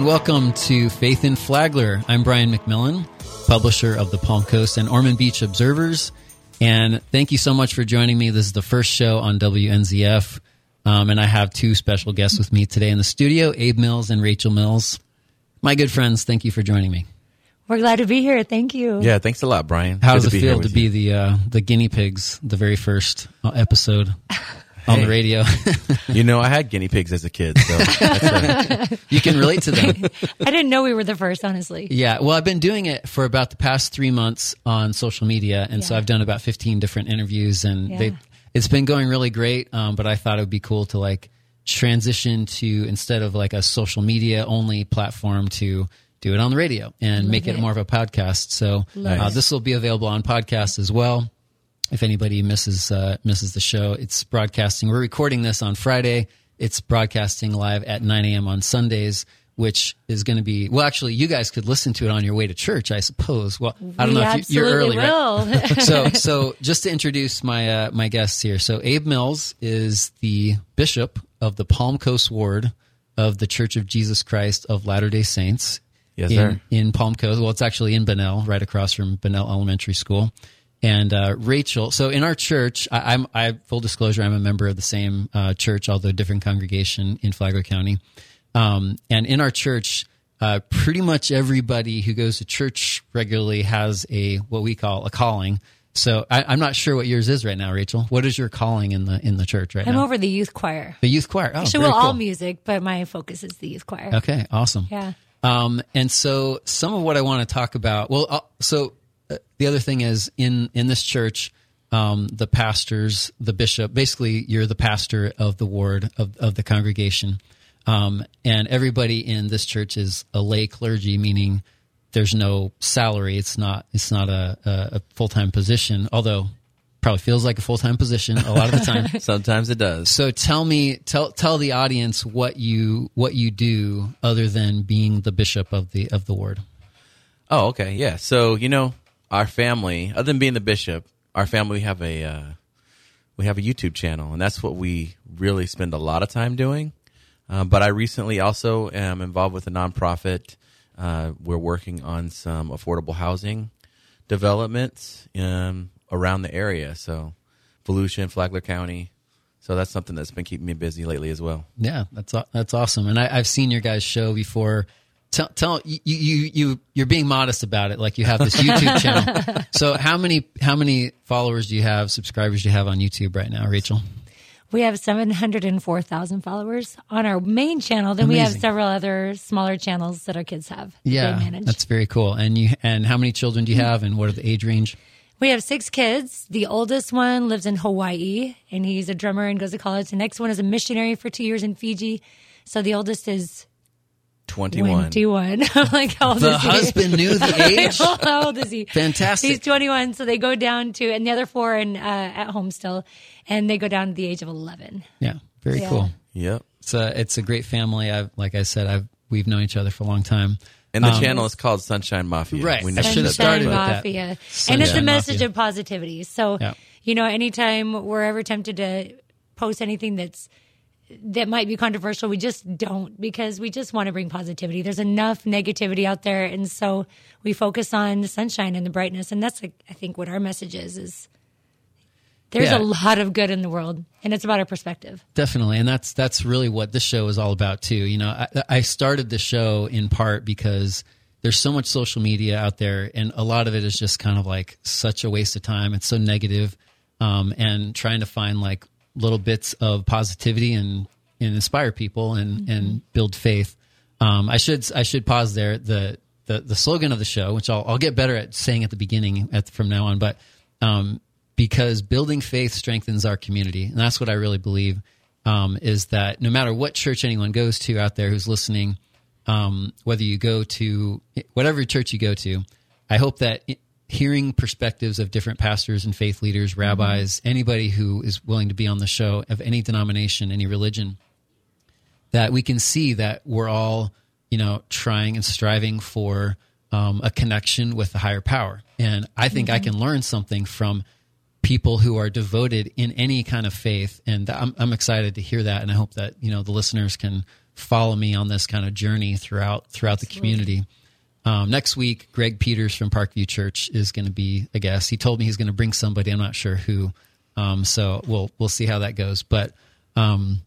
and welcome to Faith in Flagler. I'm Brian McMillan, publisher of the Palm Coast and Ormond Beach Observers. And thank you so much for joining me. This is the first show on WNZF. Um, and I have two special guests with me today in the studio Abe Mills and Rachel Mills. My good friends, thank you for joining me. We're glad to be here. Thank you. Yeah, thanks a lot, Brian. How Good does it be here feel to with be the uh, the guinea pigs, the very first uh, episode on the radio? You know, I had guinea pigs as a kid, so that's a, you can relate to them. I didn't know we were the first, honestly. Yeah, well, I've been doing it for about the past three months on social media, and so I've done about fifteen different interviews, and Yeah. they it's been going really great. Um, but I thought it would be cool to like transition to instead of like a social media only platform to do it on the radio and make it, it. more of a podcast. So Love uh, this will be available on podcast as well. If anybody misses uh, misses the show, it's broadcasting. We're recording this on Friday. It's broadcasting live at 9 a.m. on Sundays, which is going to be well. Actually, you guys could listen to it on your way to church, I suppose. Well, I don't We know if you, you're early, absolutely right? so so just to introduce my uh, my guests here. So Abe Mills is the bishop of the Palm Coast Ward of the Church of Jesus Christ of Latter Day Saints. Yes, in, sir. in Palm Coast. Well, it's actually in Bunnell, right across from Bunnell Elementary School. And uh, Rachel, so in our church, I, I'm I full disclosure, I'm a member of the same uh, church, although different congregation in Flagler County. Um, and in our church, uh, pretty much everybody who goes to church regularly has a what we call a calling. So I, I'm not sure what yours is right now, Rachel. What is your calling in the in the church right I'm now? over the youth choir. the youth choir. Oh, Actually, well, all cool. music, but my focus is the youth choir. Okay, awesome. Yeah. Um, and so some of what I want to talk about, well, uh, so the other thing is in, in this church, um, the pastors, the bishop, basically you're the pastor of the ward of, of the congregation. Um, and everybody in this church is a lay clergy, meaning there's no salary. It's not, it's not a, a, a full-time position, although probably feels like a full-time position a lot of the time. sometimes it does. So tell me, tell tell the audience what you what you do other than being the bishop of the of the ward. Oh, okay, yeah. So you know, our family, other than being the bishop, our family we have a uh, we have a YouTube channel, and that's what we really spend a lot of time doing. Um, but I recently also am involved with a nonprofit. Uh, we're working on some affordable housing developments um, around the area. So, Volusia, and Flagler County. So that's something that's been keeping me busy lately as well. Yeah, that's that's awesome. And I, I've seen your guys' show before. Tell, tell you you you you're being modest about it. Like you have this YouTube channel. So how many how many followers do you have? Subscribers do you have on YouTube right now, Rachel? We have 704,000 followers on our main channel. Then we have several other smaller channels that our kids have. Yeah, They manage. that's very cool. And you and how many children do you have? And what are the age range? We have six kids. The oldest one lives in Hawaii and he's a drummer and goes to college. The next one is a missionary for two years in Fiji. So the oldest is 21. 21. I'm like, how old The is he? husband knew the age. how old is he? Fantastic. He's 21. So they go down to, and the other four in, uh, at home still, and they go down to the age of 11. Yeah, very Yeah. cool. Yep. It's a it's a great family. I've like I said, I've we've known each other for a long time. And the Um, channel is called Sunshine Mafia. Right. We I never should have started but- with that. Mafia. and it's a message Mafia. of positivity. So, Yeah. you know, anytime we're ever tempted to post anything that's that might be controversial, we just don't because we just want to bring positivity. There's enough negativity out there, and so we focus on the sunshine and the brightness, and that's like, I think what our message is is there's Yeah. a lot of good in the world, and it's about our perspective. Definitely, and that's that's really what this show is all about too. You know, I, I started the show in part because there's so much social media out there, and a lot of it is just kind of like such a waste of time. It's so negative, um, and trying to find like little bits of positivity and and inspire people and and build faith. Um, I should I should pause there. The the the slogan of the show, which I'll I'll get better at saying at the beginning at from now on, but um, because building faith strengthens our community, and that's what I really believe. Um, is that no matter what church anyone goes to out there who's listening, um, whether you go to whatever church you go to, I hope that hearing perspectives of different pastors and faith leaders, rabbis, anybody who is willing to be on the show of any denomination, any religion, that we can see that we're all, you know, trying and striving for um, a connection with the higher power. And I think I can learn something from people who are devoted in any kind of faith. And I'm, I'm excited to hear that. And I hope that, you know, the listeners can follow me on this kind of journey throughout throughout the community. Um, next week, Greg Peters from Parkview Church is going to be a guest. He told me he's going to bring somebody. I'm not sure who. Um, so we'll we'll see how that goes. But um,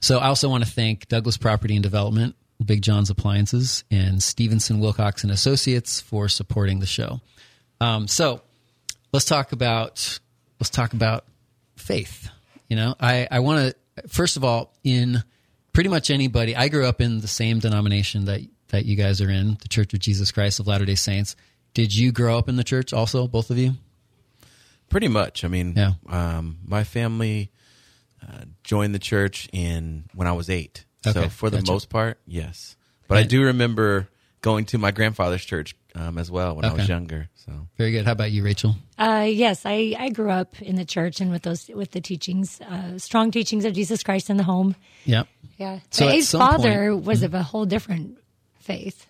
so I also want to thank Douglas Property and Development, Big John's Appliances, and Stevenson Wilcox and Associates for supporting the show. Um, so let's talk about let's talk about faith. You know, I I want to first of all in pretty much anybody. I grew up in the same denomination that that you guys are in, the Church of Jesus Christ of Latter Day Saints. Did you grow up in the church also, both of you? Pretty much. I mean, Yeah. um, my family uh, joined the church in when I was eight. Okay, so for the gotcha. most part, yes. But I do remember going to my grandfather's church um, as well when I was younger. So Very good. How about you, Rachel? Uh, yes, I, I grew up in the church and with those with the teachings, uh, strong teachings of Jesus Christ in the home. Yeah. Yeah, So at Abe's father point- was of a whole different faith.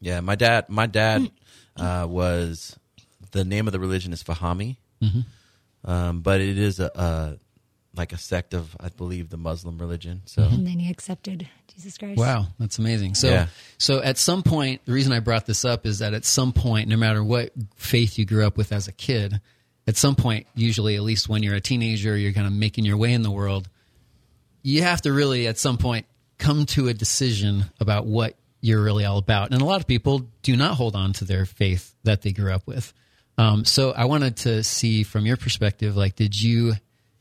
yeah, my dad, my dad uh, was the name of the religion is Fahami, Mm-hmm. um, but it is a, a like a sect of I believe the Muslim religion. So And then he accepted Jesus Christ. Wow, that's amazing. So, Yeah. so at some point, the reason I brought this up is that at some point, no matter what faith you grew up with as a kid, at some point, usually at least when you're a teenager, you're kind of making your way in the world. You have to really, at some point, come to a decision about what you're really all about. And a lot of people do not hold on to their faith that they grew up with. Um, so I wanted to see from your perspective, like, did you,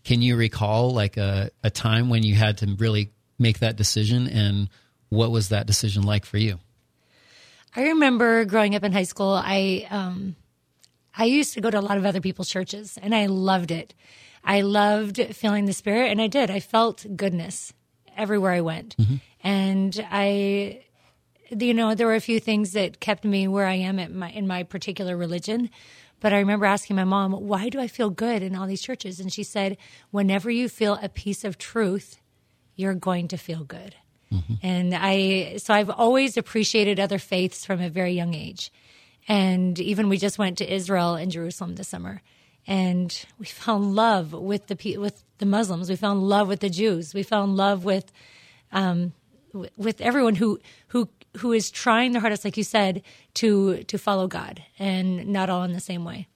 can you recall like a, a time when you had to really make that decision and what was that decision like for you? I remember growing up in high school. I um, I used to go to a lot of other people's churches, and I loved it. I loved feeling the spirit, and I did. I felt goodness everywhere I went, and I, you know, there were a few things that kept me where I am at my in my particular religion. But I remember asking my mom, "Why do I feel good in all these churches?" And she said, "Whenever you feel a piece of truth, you're going to feel good." And I, so I've always appreciated other faiths from a very young age. And even we just went to Israel and Jerusalem this summer, and we fell in love with the with the Muslims. We fell in love with the Jews. We fell in love with um, with everyone who who who is trying their hardest, like you said, to to follow God, and not all in the same way.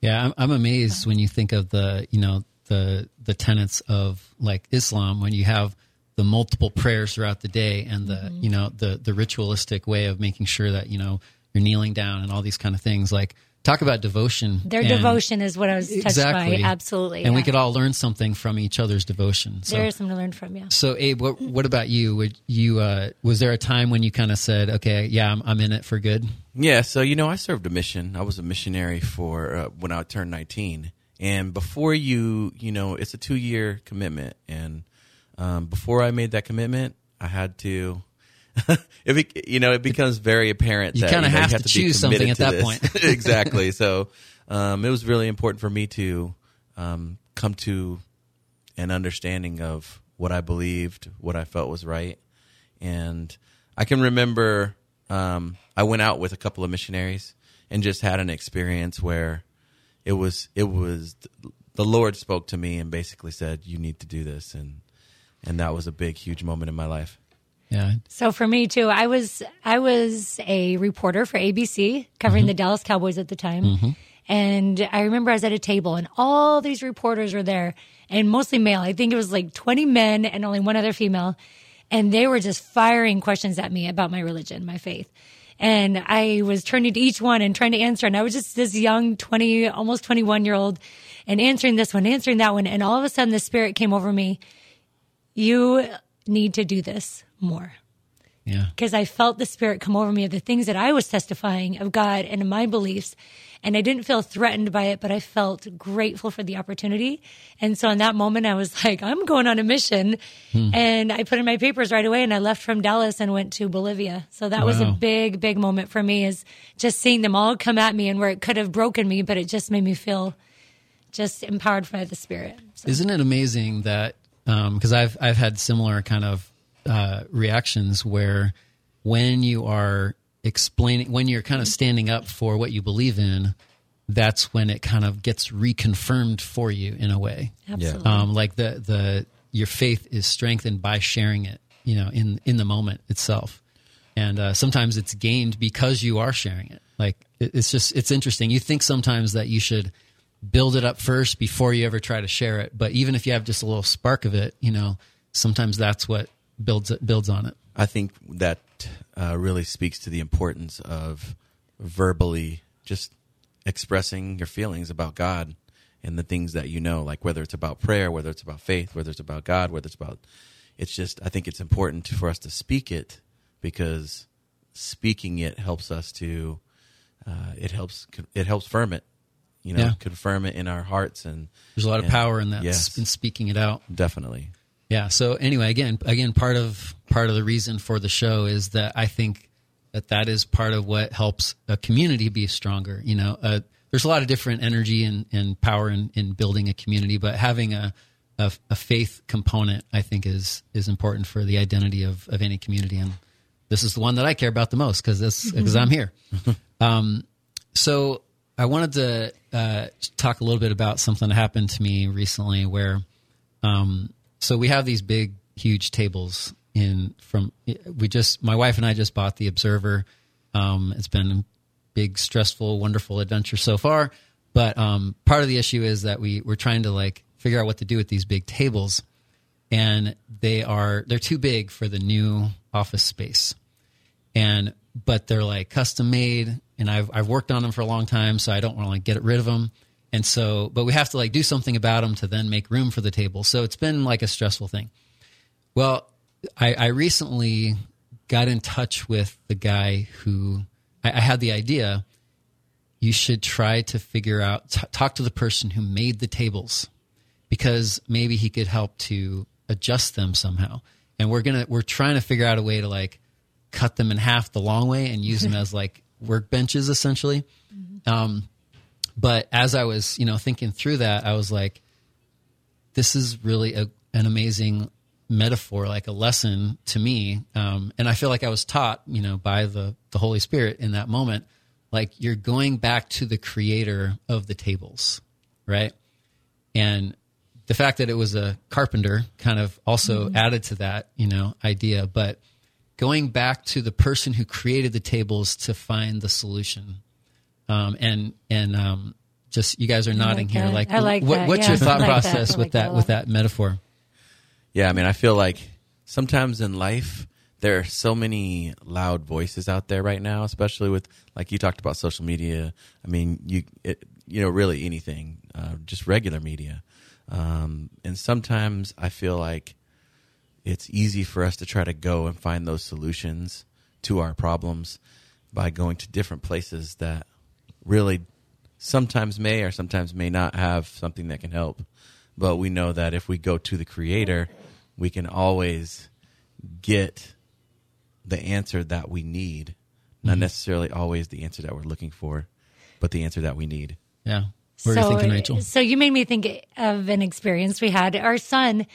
Yeah, I'm, I'm amazed when you think of the, you know, the the tenets of like Islam when you have the multiple prayers throughout the day and the, Mm-hmm. you know, the the ritualistic way of making sure that you know you're kneeling down and all these kind of things. Like talk about devotion. Their and- devotion is what I was touched exactly, by. Absolutely, and we could all learn something from each other's devotion. So, there is something to learn from. Yeah. so Abe, what what about you? Would you uh, was there a time when you kind of said, okay, yeah, I'm, I'm in it for good? Yeah, so you know, I served a mission. I was a missionary for uh, when I turned 19. And before you, you know, it's a two year commitment. And um, before I made that commitment, I had to. it you know, it becomes very apparent You that you, know, have you to choose something at that this. point. exactly. So um, it was really important for me to um, come to an understanding of what I believed, what I felt was right. And I can remember um, I went out with a couple of missionaries and just had an experience where it was it was the Lord spoke to me and basically said, "You need to do this," and and that was a big, huge moment in my life. Yeah, So for me too, I was I was a reporter for ABC covering mm-hmm. the Dallas Cowboys at the time. Mm-hmm. And I remember I was at a table and all these reporters were there and mostly male. I think it was like 20 men and only one other female. And they were just firing questions at me about my religion, my faith. And I was turning to each one and trying to answer. And I was just this young 20, almost 21 year old and answering this one, answering that one. And all of a sudden the spirit came over me. You need to do this more yeah. because I felt the spirit come over me of the things that I was testifying of God and of my beliefs. And I didn't feel threatened by it, but I felt grateful for the opportunity. And so in that moment, I was like, I'm going on a mission. And I put in my papers right away and I left from Dallas and went to Bolivia. So that was a big, big moment for me is just seeing them all come at me and where it could have broken me, but it just made me feel just empowered by the spirit. So, Isn't it amazing that um because I've I've had similar kind of uh, reactions where when you are explaining when you're kind of standing up for what you believe in, that's when it kind of gets reconfirmed for you in a way. absolutely. Um, like the the your faith is strengthened by sharing it you know, in in the moment itself. And uh, sometimes it's gained because you are sharing it. Like it, it's just it's interesting. You think sometimes that you should build it up first before you ever try to share it. But even if you have just a little spark of it, you know, sometimes that's what builds it builds on it. I think that uh, really speaks to the importance of verbally just expressing your feelings about God and the things that you know, like whether it's about prayer, whether it's about faith, whether it's about God, whether it's about. It's just I think it's important for us to speak it because speaking it helps us to uh, it helps it helps firm it you know Yeah. confirm it in our hearts and There's a lot of and- power in that yes in speaking it out. definitely Yeah. So anyway, again, again, part of part of the reason for the show is that I think that that is part of what helps a community be stronger. You know, uh, there's a lot of different energy and, and power in, in building a community, but having a, a a faith component, I think, is is important for the identity of of any community. And this is the one that I care about the most because this because I'm here. Um, so I wanted to uh, talk a little bit about something that happened to me recently where um, so we have these big, huge tables in from. We just my wife and I just bought the Observer. Um, it's been a big, stressful, wonderful adventure so far. But um, part of the issue is that we we're trying to like figure out what to do with these big tables, and they are they're too big for the new office space, and but they're like custom made, and I've I've worked on them for a long time, so I don't want to like get rid of them. And so, but we have to like do something about them to then make room for the table. So it's been like a stressful thing. Well, I, I recently got in touch with the guy who I, I had the idea. You should try to figure out, t- talk to the person who made the tables because maybe he could help to adjust them somehow. And we're gonna we're trying to figure out a way to like cut them in half the long way and use them as like workbenches essentially. Um, but as I was you know thinking through that, I was like, this is really a, an amazing metaphor, like a lesson to me. Um, and I feel like I was taught, you know, by the, the Holy Spirit in that moment, like you're going back to the creator of the tables, right? And the fact that it was a carpenter kind of also added to that, you know, idea. But going back to the person who created the tables to find the solution. Um, and, and, um, just you guys are nodding like here. that. Like, I like what, that. what's Yeah, your thought like process I with like that that with that metaphor? Yeah, I mean, I feel like sometimes in life there are so many loud voices out there right now, especially with like you talked about social media. I mean, you it, you know, really anything, uh, just regular media. Um, and sometimes I feel like it's easy for us to try to go and find those solutions to our problems by going to different places that really sometimes may or sometimes may not have something that can help. But we know that if we go to the creator, we can always get the answer that we need. Not mm-hmm. necessarily always the answer that we're looking for, but the answer that we need. Yeah. What are you thinking, Rachel? So you made me think of an experience we had. Our son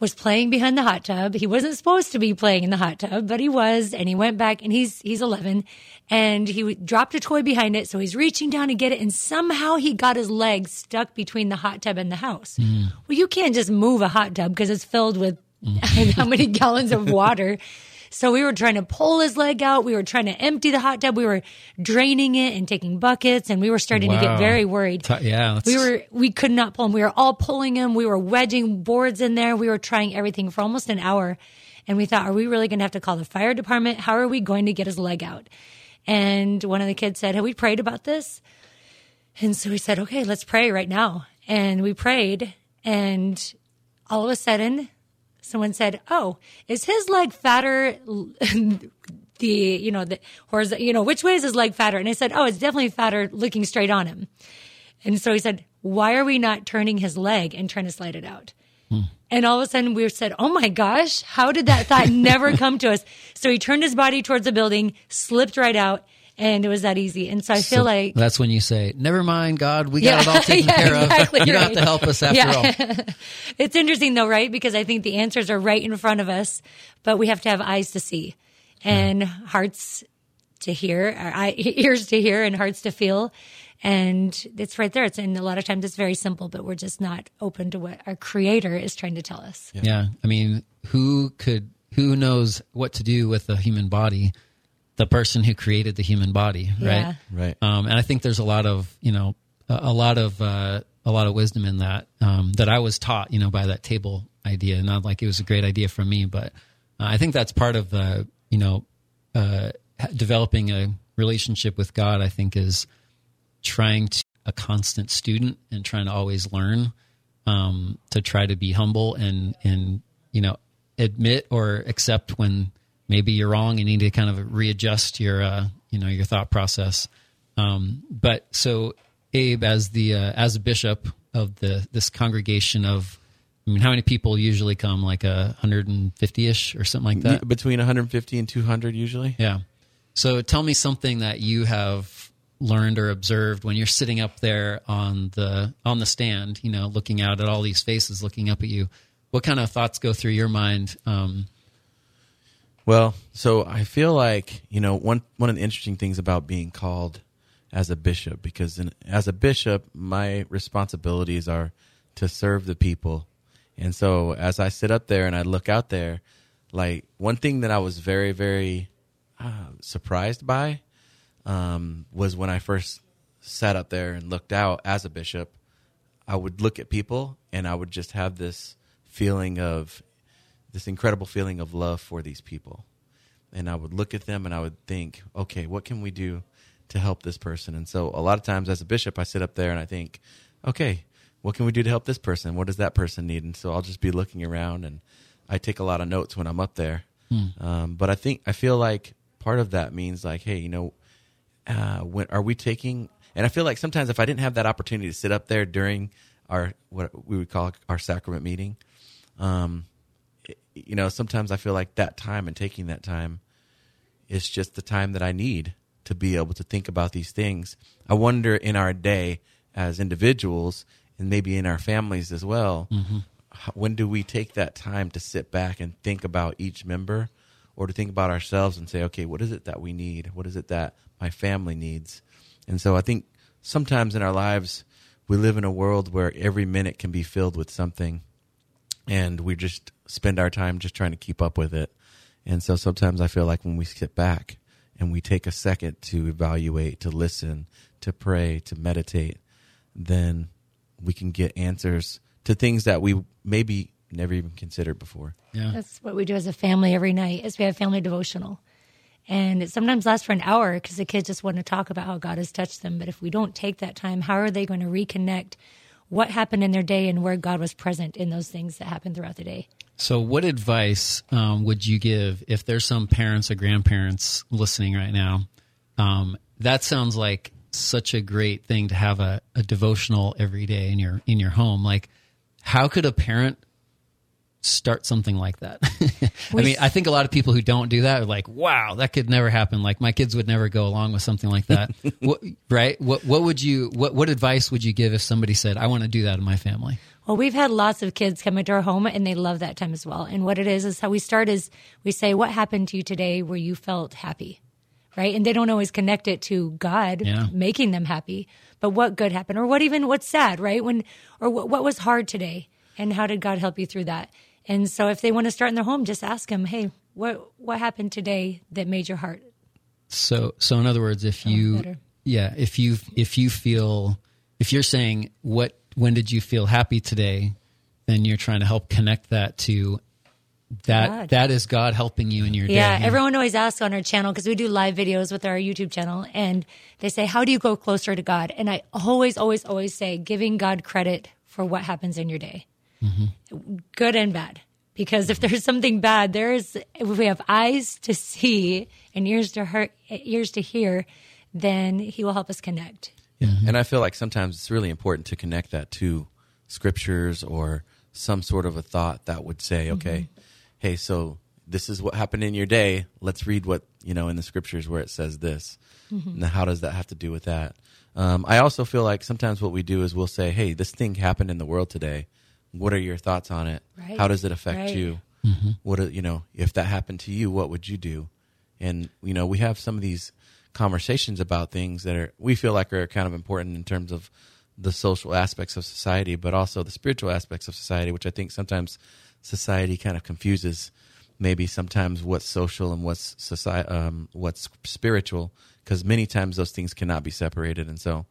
was playing behind the hot tub. He wasn't supposed to be playing in the hot tub, but he was, and he went back and he's, he's 11 and he dropped a toy behind it. So he's reaching down to get it and somehow he got his leg stuck between the hot tub and the house. Mm. Well, you can't just move a hot tub because it's filled with how many gallons of water. So we were trying to pull his leg out. We were trying to empty the hot tub. We were draining it and taking buckets and we were starting to get very worried. Yeah, that's- We were we could not pull him. We were all pulling him. We were wedging boards in there. We were trying everything for almost an hour. And we thought, are we really going to have to call the fire department? How are we going to get his leg out? And one of the kids said, have we prayed about this? And so we said, okay, let's pray right now. And we prayed and all of a sudden someone said, "Oh, is his leg fatter?" the you know the horizontal, you know which way is his leg fatter? And I said, "Oh, it's definitely fatter looking straight on him." And so he said, "Why are we not turning his leg and trying to slide it out?" Hmm. And all of a sudden we said, Oh my gosh, how did that thought never come to us? So he turned his body towards the building, slipped right out, and it was that easy. And so I feel So like that's when you say, "Never mind, God, we got it all taken yeah, care of. exactly you don't have to help us after Yeah. all." it's interesting though, right? Because I think the answers are right in front of us, but we have to have eyes to see and hearts to hear, or eye, ears to hear and hearts to feel. And it's right there. It's, and a lot of times it's very simple, but we're just not open to what our creator is trying to tell us. Yeah. I mean, who could who knows what to do with the human body? The person who created the human body, Yeah. right? Right. Um, and I think there's a lot of you know a, a lot of uh, a lot of wisdom in that um, that I was taught you know by that table idea. Not like it was a great idea from me, but uh, I think that's part of the you know uh, developing a relationship with God. I think is trying to a constant student and trying to always learn um, to try to be humble and and you know admit or accept when maybe you're wrong and you need to kind of readjust your uh, you know your thought process. Um, but so Abe, as the uh, as a bishop of the this congregation of, I mean, how many people usually come? Like a hundred and fifty ish or something like that. Between 150 and 200 usually. Yeah. So tell me something that you have learned or observed when you're sitting up there on the on the stand, you know, looking out at all these faces looking up at you. What kind of thoughts go through your mind? Um, Well, so I feel like you know one one of the interesting things about being called as a bishop, because in, as a bishop, my responsibilities are to serve the people, and so as I sit up there and I look out there, like one thing that I was very very uh, surprised by um, was when I first sat up there and looked out as a bishop. I would look at people and I would just have this feeling of this incredible feeling of love for these people. And I would look at them and I would think, okay, what can we do to help this person? And so a lot of times as a bishop, I sit up there and I think, okay, what can we do to help this person? What does that person need? And so I'll just be looking around and I take a lot of notes when I'm up there. Um, but I think, I feel like part of that means like, hey, you know, uh, when are we taking? And I feel like sometimes if I didn't have that opportunity to sit up there during our what we would call our sacrament meeting, um, you know, sometimes I feel like that time and taking that time is just the time that I need to be able to think about these things. I wonder in our day as individuals and maybe in our families as well, mm-hmm. how- when do we take that time to sit back and think about each member or to think about ourselves and say, okay, what is it that we need? What is it that my family needs? And so I think sometimes in our lives, we live in a world where every minute can be filled with something and we're just spend our time just trying to keep up with it. And so sometimes I feel like when we sit back and we take a second to evaluate, to listen, to pray, to meditate, then we can get answers to things that we maybe never even considered before. yeah. That's what we do as a family every night is we have family devotional. And it sometimes lasts for an hour because the kids just want to talk about how God has touched them. But if we don't take that time, how are they going to reconnect what happened in their day and where God was present in those things that happened throughout the day? So, what advice um, would you give if there's some parents or grandparents listening right now? Um, that sounds like such a great thing to have a, a devotional every day in your in your home. Like, how could a parent start something like that? I mean, I think a lot of people who don't do that are like, "Wow, that could never happen." Like, my kids would never go along with something like that, what, right? What what would you what what advice would you give if somebody said, "I want to do that in my family"? Well, we've had lots of kids come into our home and they love that time as well. And what it is is how we start is we say, What happened to you today where you felt happy? Right. And they don't always connect it to God Yeah. making them happy, but what good happened or what even what's sad, right? When, or what, what was hard today and how did God help you through that? And so if they want to start in their home, just ask them, Hey, what, what happened today that made your heart? So, so in other words, if you, better. yeah, if you, if you feel, if you're saying what, when did you feel happy today, then you're trying to help connect that to that. God. That is God helping you in your Yeah, day. Yeah, everyone always asks on our channel because we do live videos with our YouTube channel, and they say, "How do you go closer to God?" And I always, always, always say, giving God credit for what happens in your day, good and bad. Because if there's something bad, there's if we have eyes to see and ears to hear, ears to hear, then He will help us connect. Yeah, And I feel like sometimes it's really important to connect that to scriptures or some sort of a thought that would say, okay, hey, so this is what happened in your day. Let's read what, you know, in the scriptures where it says this. Now, how does that have to do with that? Um, I also feel like sometimes what we do is we'll say, hey, this thing happened in the world today. What are your thoughts on it? Right. How does it affect Right. you? What, are, you know, if that happened to you, what would you do? And, you know, we have some of these conversations about things that are we feel like are kind of important in terms of the social aspects of society, but also the spiritual aspects of society, which I think sometimes society kind of confuses. maybe sometimes what's social and what's society, um, what's spiritual, because many times those things cannot be separated, and so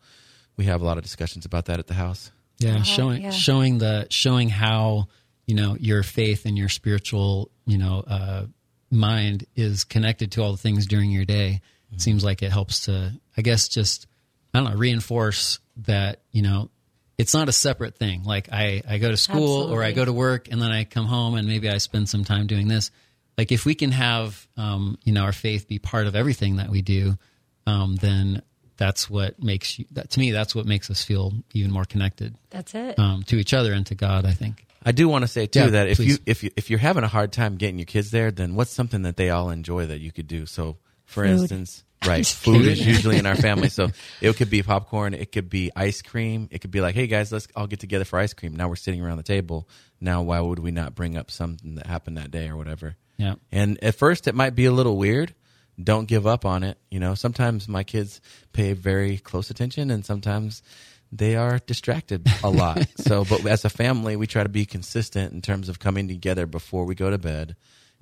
we have a lot of discussions about that at the house. Yeah, showing yeah. showing the showing how you know your faith and your spiritual you know uh, mind is connected to all the things during your day. It seems like it helps to, I guess, just I don't know, reinforce that you know it's not a separate thing. Like I I go to school or I go to work and then I come home and maybe I spend some time doing this. Like if we can have um, you know our faith be part of everything that we do, um, then that's what makes you. That, to me, that's what makes us feel even more connected That's it. um, to each other and to God. I think. I do want to say too Yeah, that if please. you if you if you're having a hard time getting your kids there, then what's something that they all enjoy that you could do? So, for Food. instance, right, food kidding. is usually in our family. So it could be popcorn, it could be ice cream, it could be like, hey guys, let's all get together for ice cream. Now we're sitting around the table. Now why would we not bring up something that happened that day or whatever? Yeah. And at first, it might be a little weird. Don't give up on it. You know, sometimes my kids pay very close attention, and sometimes they are distracted a lot. so, but as a family, we try to be consistent in terms of coming together before we go to bed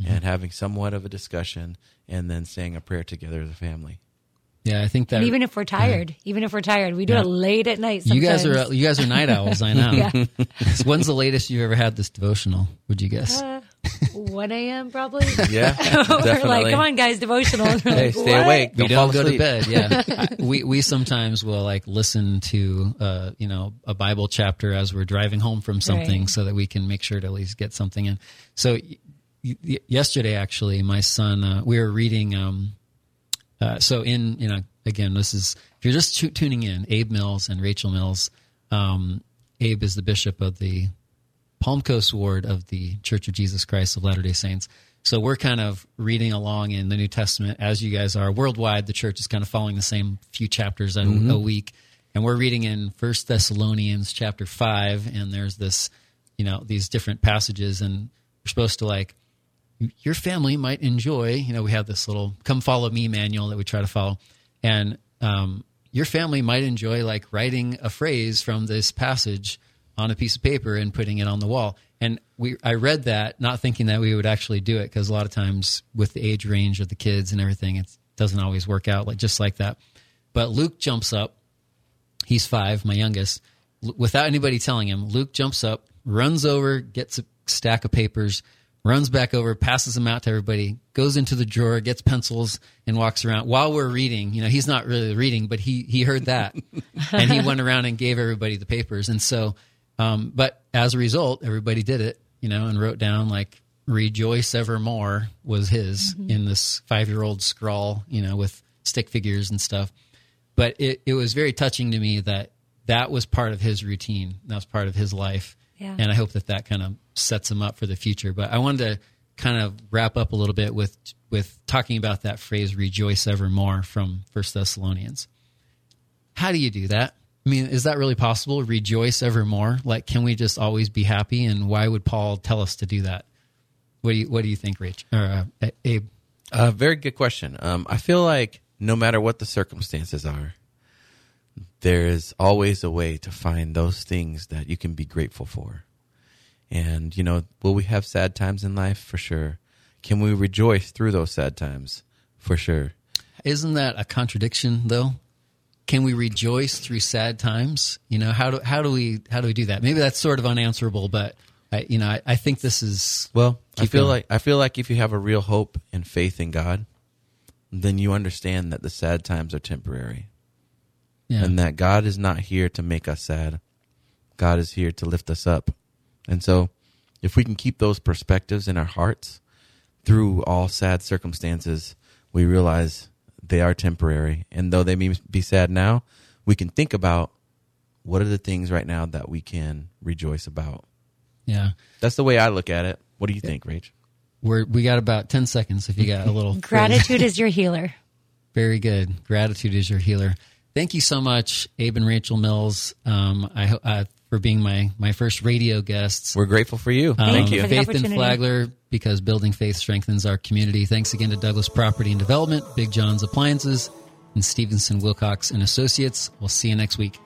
and having somewhat of a discussion, and then saying a prayer together as a family. Yeah, I think that and even if we're tired, even if we're tired, we do Yeah. it late at night. you guys are you guys are night owls. I know. Yeah. When's the latest you've ever had this devotional? Would you guess? Uh, 1 a.m. probably. Yeah, we're definitely. like, come on, guys, devotional. And we're Hey, stay "What?" awake. we Don't fall don't go to bed. Yeah, we we sometimes will like listen to uh, you know a Bible chapter as we're driving home from something, Right. so that we can make sure to at least get something in. So y- y- yesterday, actually, my son, uh, we were reading. Um, uh, so in you know again, this is if you're just tu- tuning in, Abe Mills and Rachel Mills. Um, Abe is the bishop of the Palm Coast Ward of the Church of Jesus Christ of Latter day Saints. So we're kind of reading along in the New Testament as you guys are. Worldwide, the church is kind of following the same few chapters a, a week. And we're reading in First Thessalonians chapter 5, and there's this, you know, these different passages, and we're supposed to like, your family might enjoy, you know, we have this little come follow me manual that we try to follow. And um, your family might enjoy like writing a phrase from this passage on a piece of paper and putting it on the wall. And we, I read that not thinking that we would actually do it because a lot of times with the age range of the kids and everything, it doesn't always work out like just like that. But Luke jumps up. He's five, my youngest. L- Without anybody telling him, Luke jumps up, runs over, gets a stack of papers, runs back over, passes them out to everybody, goes into the drawer, gets pencils, and walks around while we're reading. You know, he's not really reading, but he he heard that, and he went around and gave everybody the papers. And so, um, but as a result, everybody did it. You know, and wrote down like "Rejoice evermore" was his in this five year old scrawl. You know, with stick figures and stuff but it, it was very touching to me that that was part of his routine. That was part of his life. Yeah. And I hope that that kind of sets him up for the future. But I wanted to kind of wrap up a little bit with, with talking about that phrase, rejoice evermore from First Thessalonians. How do you do that? I mean, is that really possible? Rejoice evermore? Like, can we just always be happy? And why would Paul tell us to do that? What do you, what do you think, Rich? Or, uh, Abe? Uh, very good question. Um, I feel like no matter what the circumstances are, there is always a way to find those things that you can be grateful for. And, you know, will we have sad times in life? For sure. Can we rejoice through those sad times? For sure. Isn't that a contradiction though? Can we rejoice through sad times? You know, how do how do we how do we do that? Maybe that's sort of unanswerable, but I, you know, I, I think this is Well, I feel going. like I feel like if you have a real hope and faith in God, then you understand that the sad times are temporary. yeah, and that God is not here to make us sad. God is here to lift us up. And so, if we can keep those perspectives in our hearts through all sad circumstances, we realize they are temporary. And though they may be sad now, we can think about what are the things right now that we can rejoice about. yeah. That's the way I look at it. What do you think, Rach? We're we got about ten seconds. If you got a little. Gratitude is your healer. Very good. Gratitude is your healer. Thank you so much, Abe and Rachel Mills, um, I, ho- uh, for being my my first radio guests. We're grateful for you. Um, Thank you. Faith and. Flagler because building faith strengthens our community. Thanks again to Douglas Property and Development, Big John's Appliances, and Stevenson Wilcox and Associates. We'll see you next week.